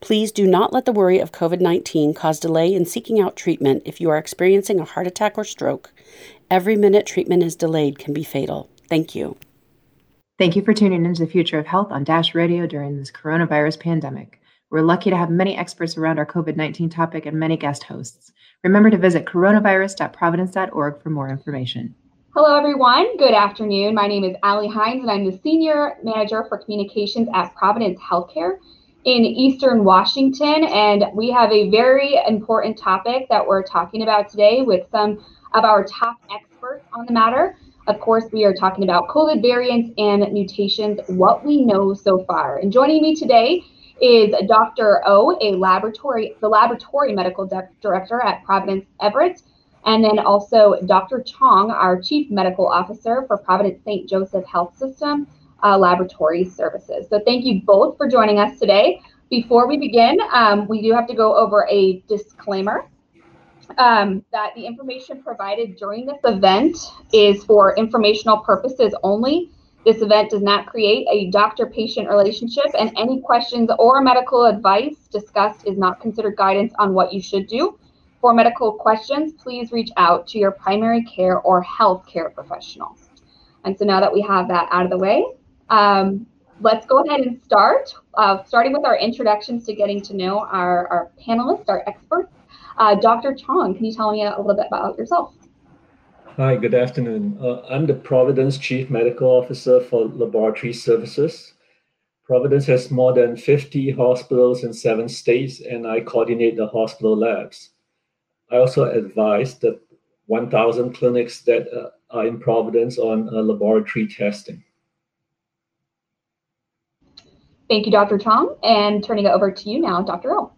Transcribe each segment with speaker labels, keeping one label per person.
Speaker 1: Please do not let the worry of COVID 19 cause delay in seeking out treatment if you are experiencing a heart attack or stroke. Every minute treatment is delayed can be fatal. Thank you.
Speaker 2: Thank you for tuning into the future of health on Dash Radio during this coronavirus pandemic. We're lucky to have many experts around our COVID 19 topic and many guest hosts. Remember to visit coronavirus.providence.org for more information.
Speaker 3: Hello, everyone. Good afternoon. My name is Allie Hines, and I'm the Senior Manager for Communications at Providence Healthcare in Eastern Washington. And we have a very important topic that we're talking about today with some of our top experts on the matter. Of course, we are talking about COVID variants and mutations, what we know so far. And joining me today is Dr. O, a laboratory, the laboratory medical director at Providence Everett, and then also Dr. Chong, our chief medical officer for Providence St. Joseph Health System uh, Laboratory Services. So thank you both for joining us today. Before we begin, um, we do have to go over a disclaimer um, that the information provided during this event is for informational purposes only. This event does not create a doctor patient relationship, and any questions or medical advice discussed is not considered guidance on what you should do. For medical questions, please reach out to your primary care or health care professional. And so now that we have that out of the way, um, let's go ahead and start, uh, starting with our introductions to getting to know our, our panelists, our experts. Uh, Dr. Chong, can you tell me a little bit about yourself?
Speaker 4: Hi, good afternoon. Uh, I'm the Providence Chief Medical Officer for Laboratory Services. Providence has more than 50 hospitals in seven states, and I coordinate the hospital labs. I also advise the 1,000 clinics that uh, are in Providence on uh, laboratory testing.
Speaker 3: Thank you, Dr. Chong. And turning it over to you now, Dr. O.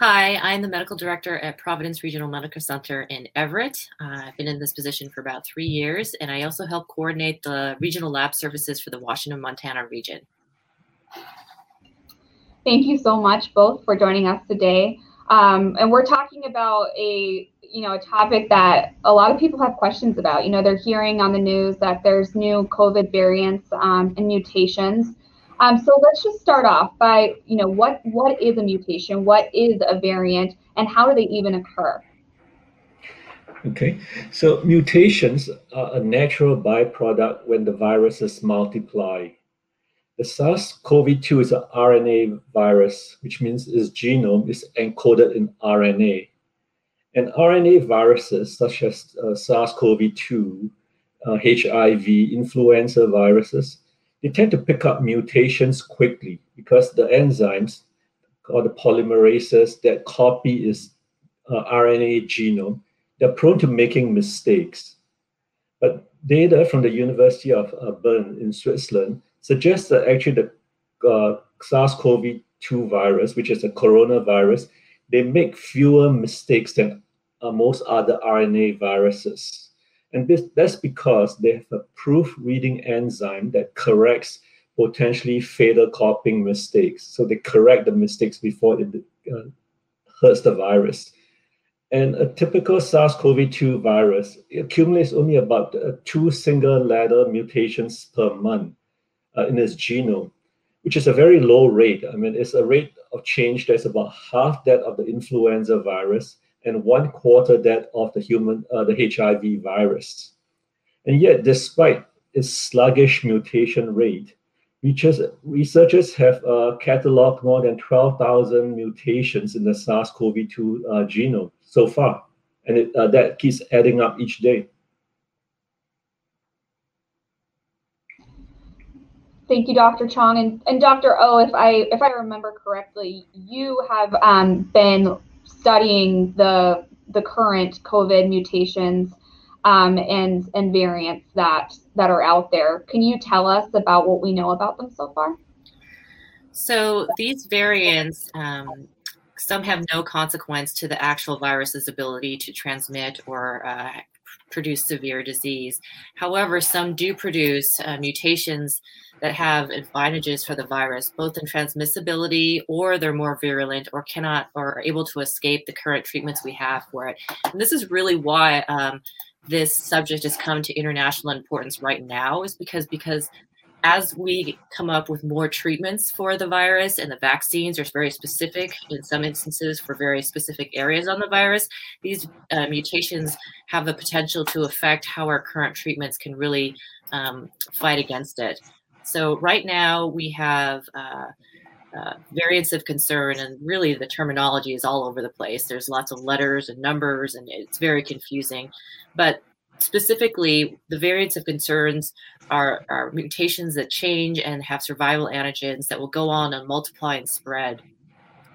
Speaker 5: Hi, I'm the medical director at Providence Regional Medical Center in Everett. Uh, I've been in this position for about three years, and I also help coordinate the regional lab services for the Washington, Montana region.
Speaker 3: Thank you so much both for joining us today. Um, and we're talking about a you know a topic that a lot of people have questions about. You know, they're hearing on the news that there's new COVID variants um, and mutations. Um, so let's just start off by, you know, what what is a mutation? What is a variant, and how do they even occur?
Speaker 4: Okay, so mutations are a natural byproduct when the viruses multiply. The SARS-CoV-2 is an RNA virus, which means its genome is encoded in RNA. And RNA viruses such as uh, SARS-CoV-2, uh, HIV, influenza viruses, they tend to pick up mutations quickly because the enzymes or the polymerases that copy its uh, RNA genome, they're prone to making mistakes. But data from the University of uh, Bern in Switzerland suggests that actually the uh, SARS-CoV-2 virus, which is a coronavirus, they make fewer mistakes than uh, most other RNA viruses. And this, that's because they have a proofreading enzyme that corrects potentially fatal copying mistakes. So they correct the mistakes before it uh, hurts the virus. And a typical SARS-CoV-2 virus accumulates only about uh, two single-letter mutations per month uh, in its genome, which is a very low rate. I mean, it's a rate of change that's about half that of the influenza virus and one quarter that of the human uh, the HIV virus. And yet, despite its sluggish mutation rate, researchers have uh, cataloged more than 12,000 mutations in the SARS-CoV-2 uh, genome so far, and it, uh, that keeps adding up each day.
Speaker 3: Thank you, Dr. Chong and, and Dr. O. If I if I remember correctly, you have um, been studying the the current COVID mutations um, and and variants that that are out there. Can you tell us about what we know about them so far?
Speaker 5: So these variants, um, some have no consequence to the actual virus's ability to transmit or uh, produce severe disease. However, some do produce uh, mutations that have advantages for the virus, both in transmissibility or they're more virulent or cannot or are able to escape the current treatments we have for it. And this is really why um, this subject has come to international importance right now, is because because as we come up with more treatments for the virus and the vaccines are very specific in some instances for very specific areas on the virus, these uh, mutations have the potential to affect how our current treatments can really um, fight against it. So right now we have uh, uh, variants of concern, and really the terminology is all over the place. There's lots of letters and numbers, and it's very confusing. But specifically, the variants of concerns are, are mutations that change and have survival antigens that will go on and multiply and spread.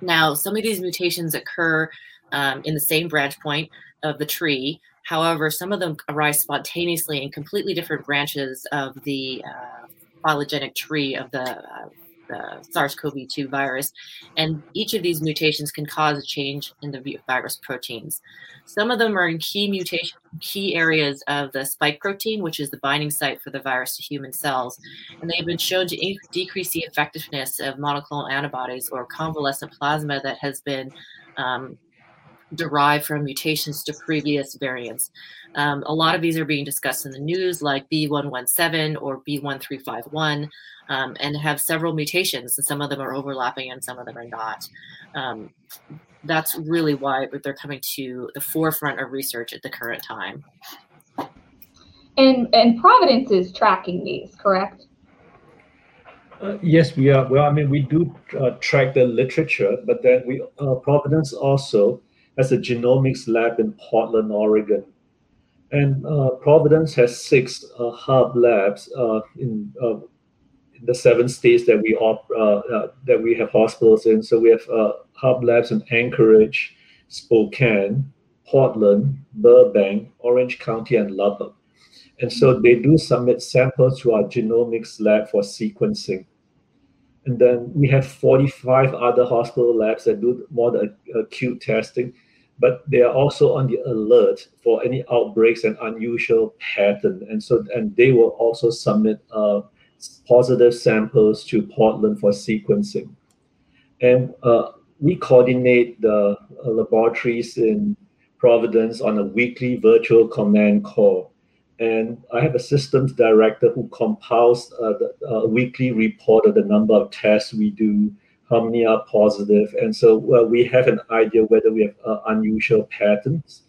Speaker 5: Now, some of these mutations occur um, in the same branch point of the tree. However, some of them arise spontaneously in completely different branches of the uh, phylogenetic tree of the uh, the SARS-CoV-2 virus, and each of these mutations can cause a change in the virus proteins. Some of them are in key mutation, key areas of the spike protein, which is the binding site for the virus to human cells, and they've been shown to in- decrease the effectiveness of monoclonal antibodies or convalescent plasma that has been um, derived from mutations to previous variants. Um, a lot of these are being discussed in the news, like B117 or B1351 um, and have several mutations. And some of them are overlapping and some of them are not. Um, that's really why they're coming to the forefront of research at the current time.
Speaker 3: And, and Providence is tracking these, correct?
Speaker 4: Uh, yes, we are. Well, I mean, we do uh, track the literature, but then we uh, Providence also has a genomics lab in Portland, Oregon, and uh, Providence has six uh, hub labs uh, in the seven states that we op, uh, uh, that we have hospitals in. So we have uh, hub labs in Anchorage, Spokane, Portland, Burbank, Orange County, and Lubbock. And so they do submit samples to our genomics lab for sequencing. And then we have 45 other hospital labs that do more the acute testing, but they are also on the alert for any outbreaks and unusual pattern. And so, and they will also submit uh, positive samples to Portland for sequencing. And uh, we coordinate the uh, laboratories in Providence on a weekly virtual command call. And I have a systems director who compiles uh, a weekly report of the number of tests we do, how many are positive. And so well, we have an idea whether we have uh, unusual patterns.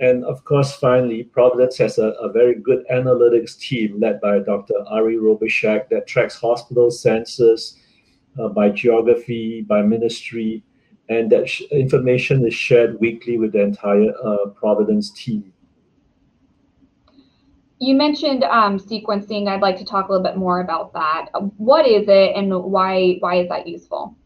Speaker 4: And of course, finally, Providence has a, a very good analytics team led by Dr. Ari Robicsek that tracks hospital census uh, by geography, by ministry, and that sh- information is shared weekly with the entire uh, Providence team.
Speaker 3: You mentioned um, sequencing. I'd like to talk a little bit more about that. What is it, and why why is that useful?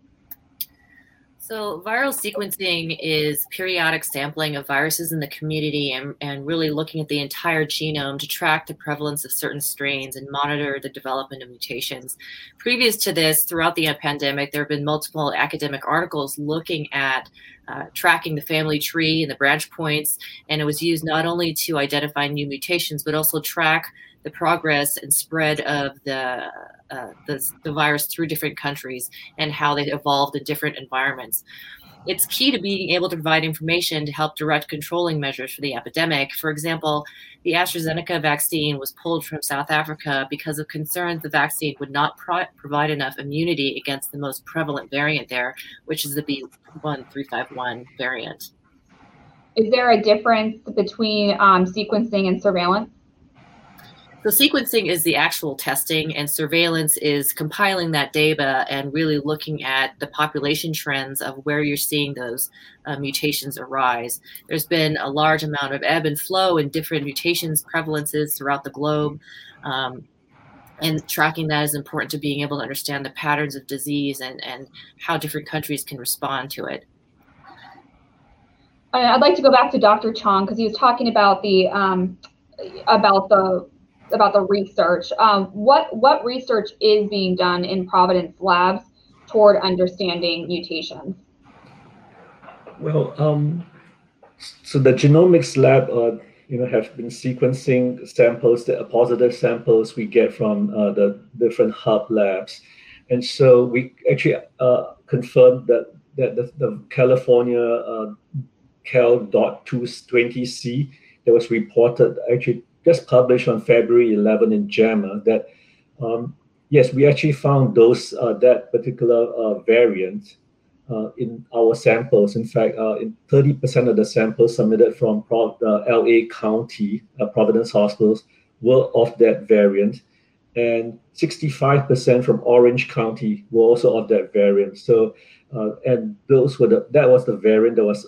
Speaker 5: So, viral sequencing is periodic sampling of viruses in the community and, and really looking at the entire genome to track the prevalence of certain strains and monitor the development of mutations. Previous to this, throughout the pandemic, there have been multiple academic articles looking at uh, tracking the family tree and the branch points, and it was used not only to identify new mutations, but also track the progress and spread of the, uh, the, the virus through different countries and how they evolved in different environments. It's key to being able to provide information to help direct controlling measures for the epidemic. For example, the AstraZeneca vaccine was pulled from South Africa because of concerns the vaccine would not pro- provide enough immunity against the most prevalent variant there, which is the B1351 variant.
Speaker 3: Is there a difference between um, sequencing and surveillance?
Speaker 5: So sequencing is the actual testing, and surveillance is compiling that data and really looking at the population trends of where you're seeing those uh, mutations arise. There's been a large amount of ebb and flow in different mutations prevalences throughout the globe. Um, and tracking that is important to being able to understand the patterns of disease and, and how different countries can respond to it.
Speaker 3: I'd like to go back to Dr. Chong because he was talking about the um, about the about the research. Um, what what research is being done in Providence labs toward understanding mutations?
Speaker 4: Well, um, so the genomics lab, uh, you know, have been sequencing samples, the positive samples we get from uh, the different hub labs, and so we actually uh, confirmed that that the, the California uh, Cal dot 220C that was reported actually just published on February 11 in JAMA that um, yes, we actually found those uh, that particular uh, variant uh, in our samples. In fact, uh, in 30% of the samples submitted from Pro- LA County uh, Providence hospitals were of that variant, and 65% from Orange County were also of that variant. So, uh, and those were the that was the variant that was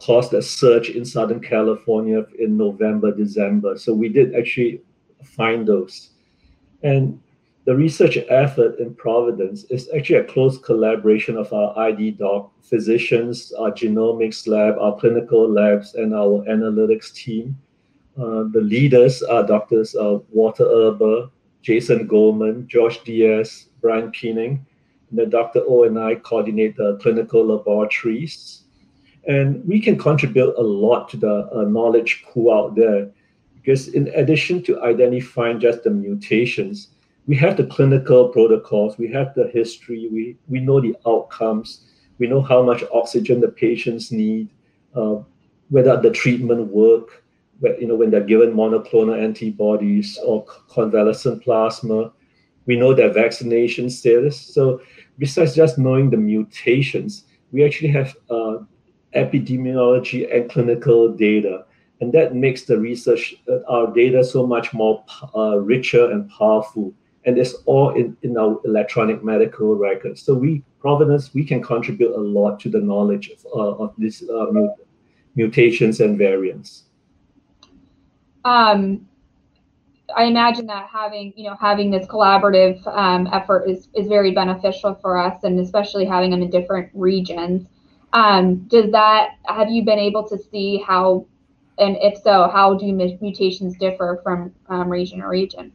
Speaker 4: caused a surge in Southern California in November, December. So we did actually find those. And the research effort in Providence is actually a close collaboration of our ID doc physicians, our genomics lab, our clinical labs, and our analytics team. Uh, the leaders are doctors uh, Walter Urba, Jason Goldman, Josh Diaz, Brian Piening. And then Dr. O and I coordinate the clinical laboratories and we can contribute a lot to the uh, knowledge pool out there because, in addition to identifying just the mutations, we have the clinical protocols, we have the history, we, we know the outcomes, we know how much oxygen the patients need, uh, whether the treatment work, you know, when they're given monoclonal antibodies or convalescent plasma. We know their vaccination status. So, besides just knowing the mutations, we actually have uh, epidemiology and clinical data. And that makes the research, uh, our data so much more uh, richer and powerful. And it's all in, in our electronic medical records. So we, Providence, we can contribute a lot to the knowledge of, uh, of these uh, mut- mutations and variants.
Speaker 3: Um, I imagine that having you know having this collaborative um, effort is is very beneficial for us, and especially having them in different regions. Um, does that have you been able to see how, and if so, how do mutations differ from um, region to region?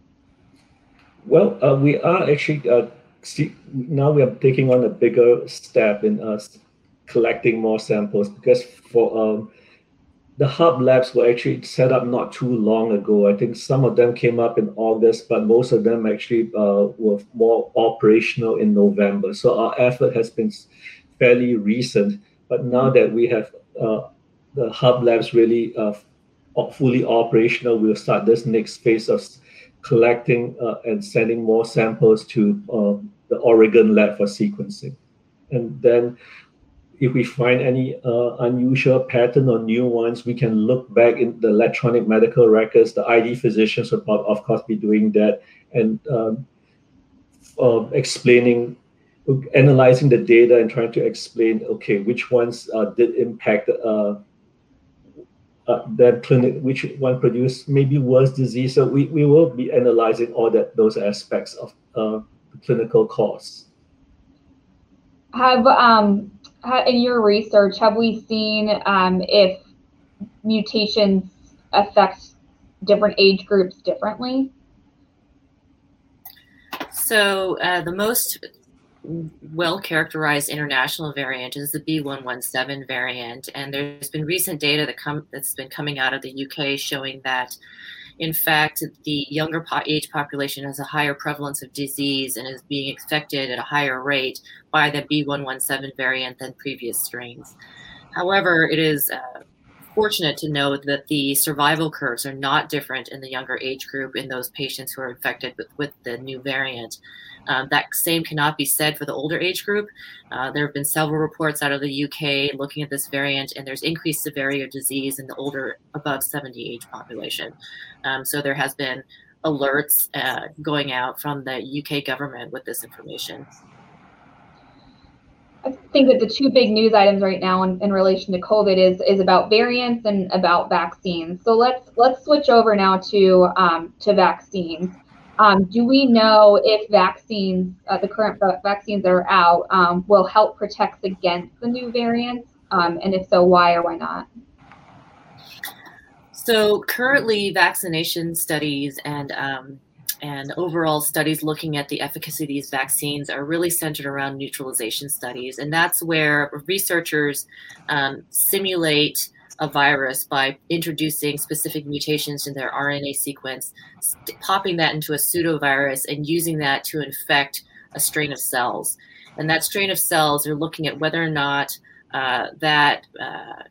Speaker 4: Well, uh, we are actually uh, see, now we are taking on a bigger step in us collecting more samples because for um, the hub labs were actually set up not too long ago. I think some of them came up in August, but most of them actually uh, were more operational in November. So our effort has been fairly recent. But now that we have uh, the hub labs really uh, fully operational, we'll start this next phase of collecting uh, and sending more samples to um, the Oregon lab for sequencing. And then if we find any uh, unusual pattern or new ones, we can look back in the electronic medical records. The ID physicians will, of course, be doing that and uh, explaining analyzing the data and trying to explain, okay, which ones uh, did impact uh, uh, that clinic, which one produced maybe worse disease. So we, we will be analyzing all that those aspects of uh, the clinical cause.
Speaker 3: Have um, in your research, have we seen um, if mutations affect different age groups differently?
Speaker 5: So uh, the most well characterized international variant is the B117 variant. And there's been recent data that come that's been coming out of the UK showing that in fact the younger po- age population has a higher prevalence of disease and is being affected at a higher rate by the B117 variant than previous strains. However, it is uh, fortunate to know that the survival curves are not different in the younger age group in those patients who are infected with, with the new variant. Um, that same cannot be said for the older age group. Uh, there have been several reports out of the UK looking at this variant, and there's increased severity of disease in the older, above 70 age population. Um, so there has been alerts uh, going out from the UK government with this information.
Speaker 3: I think that the two big news items right now in, in relation to COVID is is about variants and about vaccines. So let's let's switch over now to um, to vaccines. Um, do we know if vaccines, uh, the current vaccines that are out, um, will help protect against the new variants? Um, and if so, why or why not?
Speaker 5: So currently, vaccination studies and um, and overall studies looking at the efficacy of these vaccines are really centered around neutralization studies. And that's where researchers um, simulate a virus by introducing specific mutations in their RNA sequence, popping that into a pseudovirus, and using that to infect a strain of cells. And that strain of cells are looking at whether or not uh, that uh,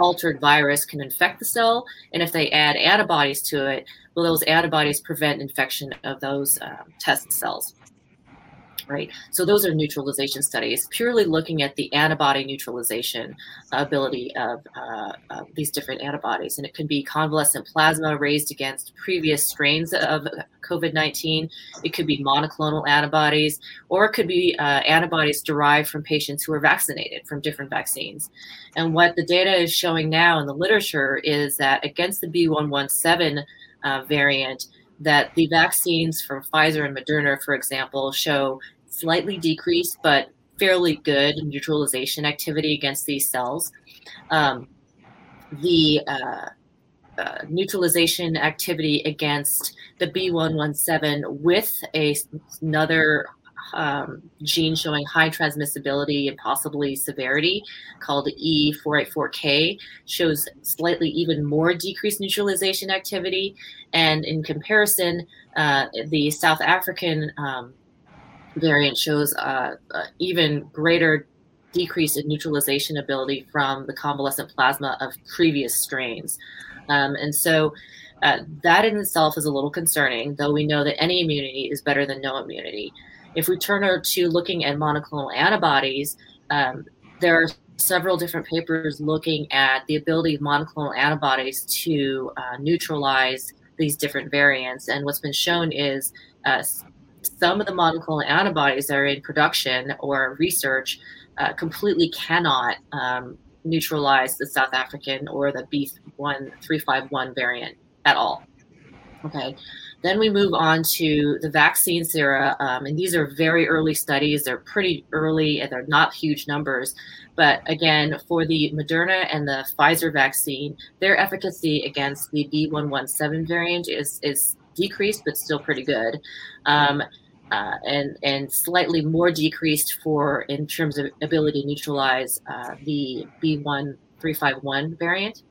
Speaker 5: altered virus can infect the cell. And if they add antibodies to it, will those antibodies prevent infection of those um, test cells? Right? So those are neutralization studies, purely looking at the antibody neutralization ability of, uh, of these different antibodies. And it can be convalescent plasma raised against previous strains of COVID 19. It could be monoclonal antibodies, or it could be uh, antibodies derived from patients who are vaccinated from different vaccines. And what the data is showing now in the literature is that against the B117 uh, variant, that the vaccines from Pfizer and Moderna, for example, show slightly decreased, but fairly good neutralization activity against these cells. Um, the uh, uh, neutralization activity against the B117 with a, another um, gene showing high transmissibility and possibly severity called E484K shows slightly even more decreased neutralization activity. And in comparison, uh, the South African um, variant shows uh, uh, even greater decrease in neutralization ability from the convalescent plasma of previous strains. Um, and so uh, that in itself is a little concerning, though we know that any immunity is better than no immunity. If we turn to looking at monoclonal antibodies, um, there are several different papers looking at the ability of monoclonal antibodies to uh, neutralize these different variants. And what's been shown is uh, some of the monoclonal antibodies that are in production or research uh, completely cannot um, neutralize the South African or the B1351 variant at all. Okay. Then we move on to the vaccine sera, um, and these are very early studies. They're pretty early and they're not huge numbers. But again, for the Moderna and the Pfizer vaccine, their efficacy against the B117 variant is, is decreased, but still pretty good. Um, uh, and and slightly more decreased for in terms of ability to neutralize uh, the B1351 variant.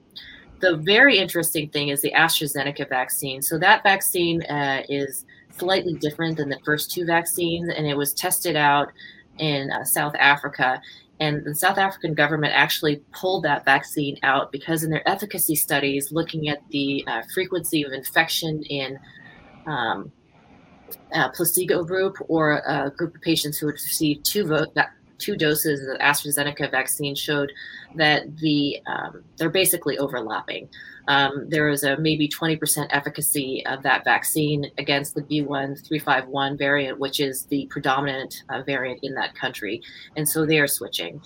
Speaker 5: The very interesting thing is the AstraZeneca vaccine. So that vaccine uh, is slightly different than the first two vaccines, and it was tested out in uh, South Africa. And the South African government actually pulled that vaccine out because in their efficacy studies, looking at the uh, frequency of infection in um, placebo group or a group of patients who had received two vote, two doses of the AstraZeneca vaccine showed that the um, they're basically overlapping. Um, there is a maybe 20% efficacy of that vaccine against the B1351 variant, which is the predominant uh, variant in that country, and so they are switching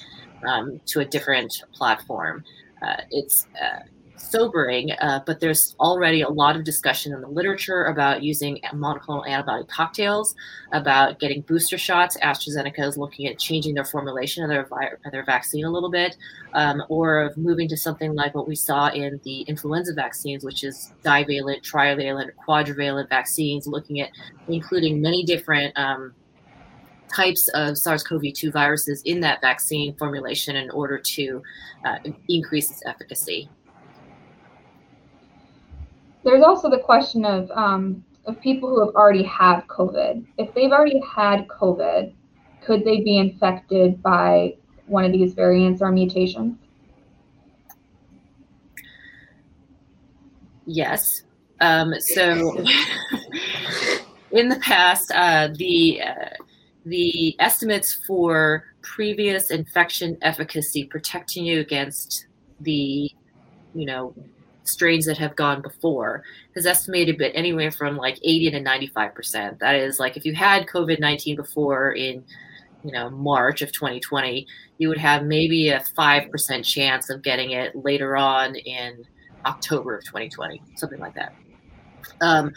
Speaker 5: um, to a different platform. Uh, it's uh, sobering, uh, but there's already a lot of discussion in the literature about using monoclonal antibody cocktails, about getting booster shots. AstraZeneca is looking at changing their formulation of their, of their vaccine a little bit, um, or moving to something like what we saw in the influenza vaccines, which is divalent, trivalent, quadrivalent vaccines, looking at including many different. Um, types of SARS-CoV-2 viruses in that vaccine formulation in order to uh, increase its efficacy.
Speaker 3: There's also the question of um, of people who have already had COVID. If they've already had COVID, could they be infected by one of these variants or mutations?
Speaker 5: Yes. Um, so, in the past, uh, the uh, the estimates for previous infection efficacy protecting you against the, you know, strains that have gone before has estimated but anywhere from like 80 to 95%. That is like if you had COVID-19 before in you know March of 2020, you would have maybe a 5% chance of getting it later on in October of 2020, something like that. Um,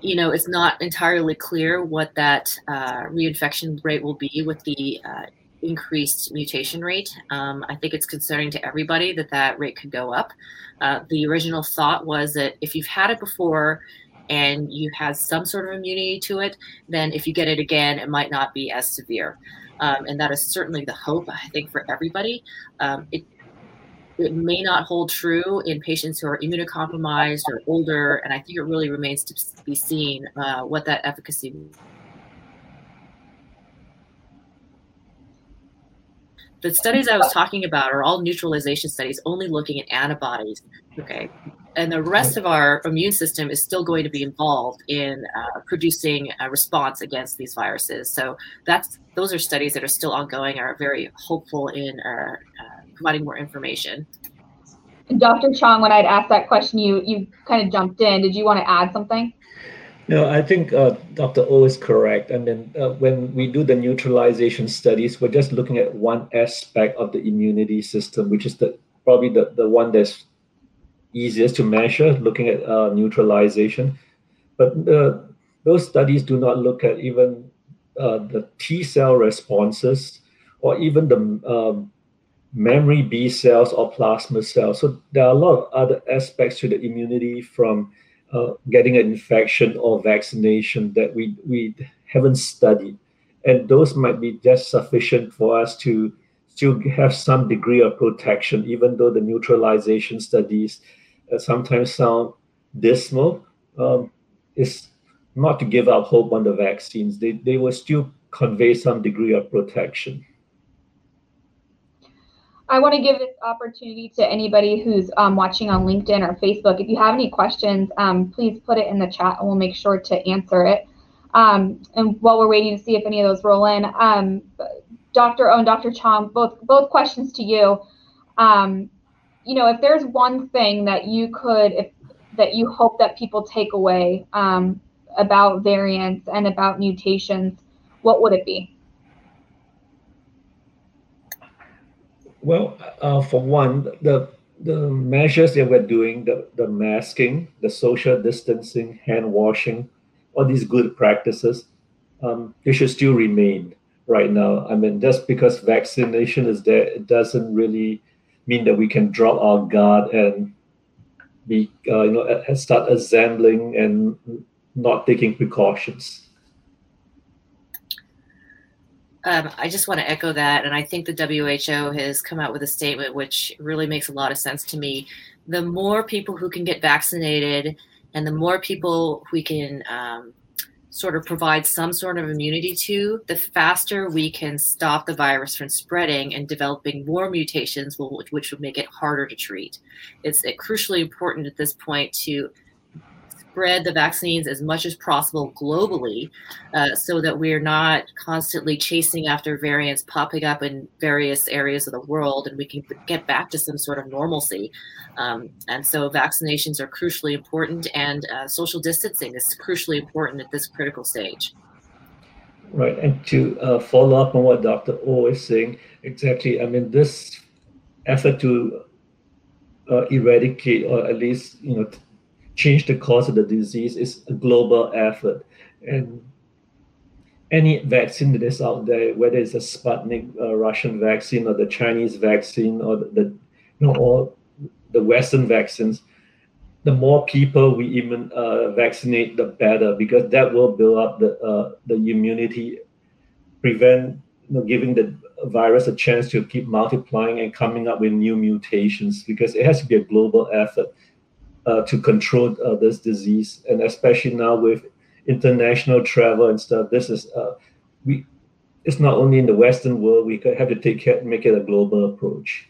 Speaker 5: you know, it's not entirely clear what that uh, reinfection rate will be with the uh, increased mutation rate. Um, I think it's concerning to everybody that that rate could go up. Uh, the original thought was that if you've had it before and you have some sort of immunity to it, then if you get it again, it might not be as severe. Um, and that is certainly the hope, I think, for everybody. Um, it, it may not hold true in patients who are immunocompromised or older, and I think it really remains to be seen uh, what that efficacy the studies I was talking about are all neutralization studies, only looking at antibodies. Okay. And the rest of our immune system is still going to be involved in uh, producing a response against these viruses. So that's those are studies that are still ongoing, are very hopeful in uh, uh, providing more information.
Speaker 3: Dr. Chong, when I'd asked that question, you you kind of jumped in. Did you want to add something?
Speaker 4: No, I think uh, Dr. O is correct. I mean, uh, when we do the neutralization studies, we're just looking at one aspect of the immunity system, which is the probably the, the one that's easiest to measure, looking at uh, neutralization. But uh, those studies do not look at even uh, the T cell responses or even the um, memory B cells or plasma cells. So there are a lot of other aspects to the immunity from uh, getting an infection or vaccination that we, we haven't studied. And those might be just sufficient for us to still have some degree of protection, even though the neutralization studies uh, sometimes sound dismal. Um, it's not to give up hope on the vaccines. They, they will still convey some degree of protection.
Speaker 3: I want to give this opportunity to anybody who's um, watching on LinkedIn or Facebook. If you have any questions, um, please put it in the chat and we'll make sure to answer it. Um, and while we're waiting to see if any of those roll in, Dr. O and Dr. Chong, both both questions to you. Um, you know, if there's one thing that you could, if that you hope that people take away um, about variants and about mutations, what would it be?
Speaker 4: Well, uh, for one, the the measures that we're doing, the, the masking, the social distancing, hand washing, all these good practices, um, they should still remain right now. I mean, just because vaccination is there, it doesn't really mean that we can drop our guard and be, uh, you know, start assembling and not taking precautions.
Speaker 5: Um, I just want to echo that. And I think the WHO has come out with a statement which really makes a lot of sense to me. The more people who can get vaccinated and the more people we can um, sort of provide some sort of immunity to, the faster we can stop the virus from spreading and developing more mutations, which would make it harder to treat. It's crucially important at this point to spread the vaccines as much as possible globally uh, so that we're not constantly chasing after variants popping up in various areas of the world and we can get back to some sort of normalcy. Um, and so vaccinations are crucially important and uh, social distancing is crucially important at this critical stage.
Speaker 4: Right. And to uh, follow up on what Dr. O is saying, exactly, I mean, this effort to uh, eradicate or at least, you know, change the cause of the disease is a global effort. And any vaccine that is out there, whether it's a Sputnik uh, Russian vaccine or the Chinese vaccine or the, you know or the Western vaccines, the more people we even uh, vaccinate, the better, because that will build up the uh, the immunity, prevent you know, giving the virus a chance to keep multiplying and coming up with new mutations. Because it has to be a global effort uh, to control uh, this disease, and especially now with international travel and stuff. This is uh, we. It's not only in the Western world. We have to take care, make it a global approach.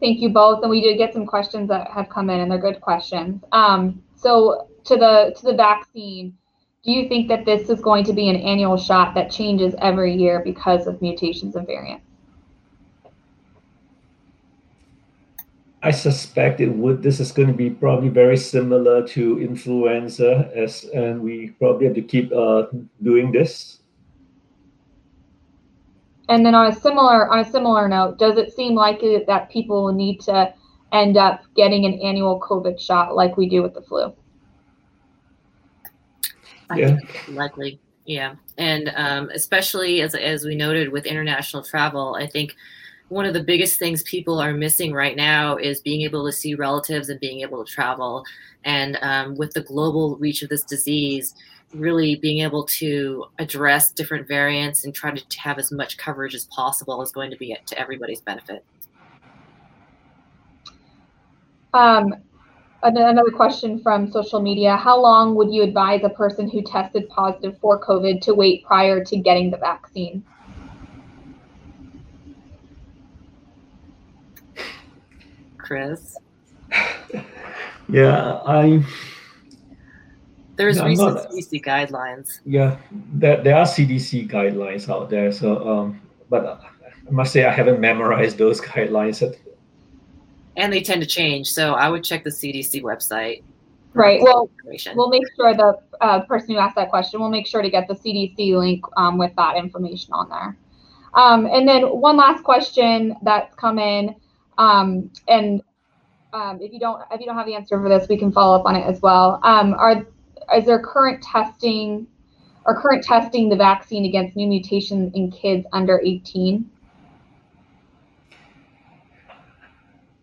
Speaker 3: Thank you both, and we did get some questions that have come in, and they're good questions. Um, so to the to the vaccine, do you think that this is going to be an annual shot that changes every year because of mutations and variants?
Speaker 4: I suspect it would. This is going to be probably very similar to influenza, as and we probably have to keep uh, doing this.
Speaker 3: And then on a similar on a similar note, does it seem likely that people need to end up getting an annual COVID shot like we do with the flu?
Speaker 5: yeah. likely. Yeah, and um, especially as as we noted with international travel, I think one of the biggest things people are missing right now is being able to see relatives and being able to travel. And um, with the global reach of this disease, really being able to address different variants and try to have as much coverage as possible is going to be to everybody's benefit.
Speaker 3: Um, another question from social media How long would you advise a person who tested positive for COVID to wait prior to getting the vaccine?
Speaker 5: Chris?
Speaker 4: yeah, I.
Speaker 5: There's yeah, recent not, CDC guidelines.
Speaker 4: Yeah, there, there are CDC guidelines out there. So, um, but I must say I haven't memorized those guidelines.
Speaker 5: And they tend to change. So I would check the CDC website.
Speaker 3: Right. Well, we'll make sure the uh, person who asked that question, we'll make sure to get the CDC link um, with that information on there. Um, and then one last question that's come in. Um, and um, if you don't if you don't have the answer for this, we can follow up on it as well. Um, are is there current testing or current testing the vaccine against new mutations in kids under 18?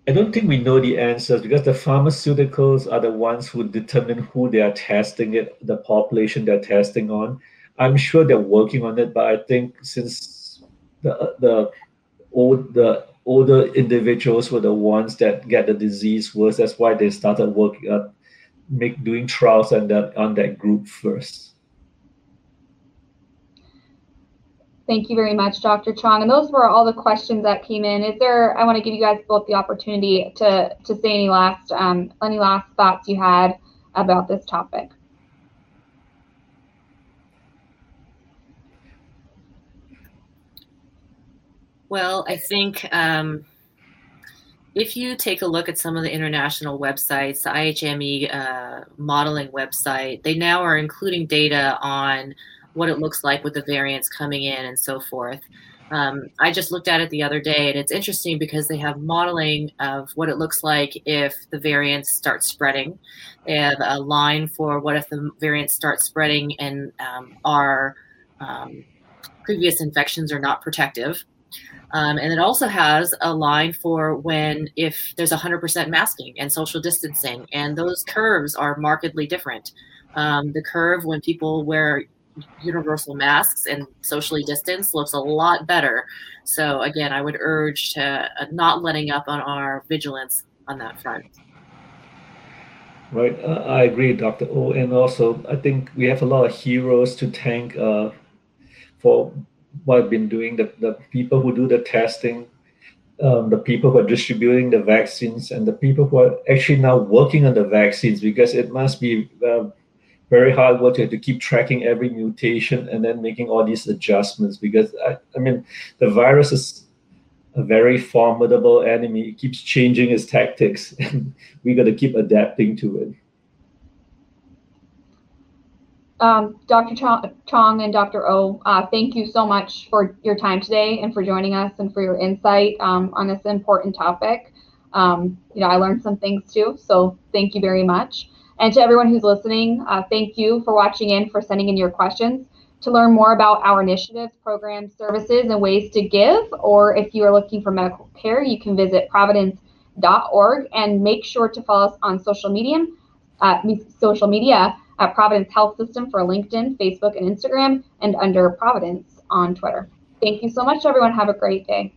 Speaker 4: I don't think we know the answers because the pharmaceuticals are the ones who determine who they are testing it, the population they're testing on. I'm sure they're working on it, but I think since the the old the older individuals were the ones that get the disease worse. That's why they started working at make doing trials on that on that group first.
Speaker 3: Thank you very much, Dr. Chong. And those were all the questions that came in. Is there? I want to give you guys both the opportunity to to say any last um, any last thoughts you had about this topic.
Speaker 5: Well, I think um, if you take a look at some of the international websites, the IHME uh, modeling website, they now are including data on what it looks like with the variants coming in and so forth. Um, I just looked at it the other day, and it's interesting because they have modeling of what it looks like if the variants start spreading. They have a line for what if the variants start spreading and um, our um, previous infections are not protective. Um, and it also has a line for when if there's 100% masking and social distancing, and those curves are markedly different. Um, the curve when people wear universal masks and socially distance looks a lot better. So again, I would urge to uh, not letting up on our vigilance on that front.
Speaker 4: Right, uh, I agree, Dr. O. And also, I think we have a lot of heroes to thank uh, for what I've been doing, the, the people who do the testing, um, the people who are distributing the vaccines, and the people who are actually now working on the vaccines, because it must be uh, very hard work to to keep tracking every mutation and then making all these adjustments. Because I, I mean, the virus is a very formidable enemy. It keeps changing its tactics, and we got to keep adapting to it.
Speaker 3: Um, Dr. Chong and Dr. O, uh, thank you so much for your time today and for joining us and for your insight um, on this important topic. Um, you know, I learned some things too, so thank you very much. And to everyone who's listening, uh, thank you for watching in, for sending in your questions. To learn more about our initiatives, programs, services, and ways to give, or if you are looking for medical care, you can visit providence.org and make sure to follow us on social media. Uh, social media at Providence Health System for LinkedIn, Facebook, and Instagram, and under Providence on Twitter. Thank you so much, everyone. Have a great day.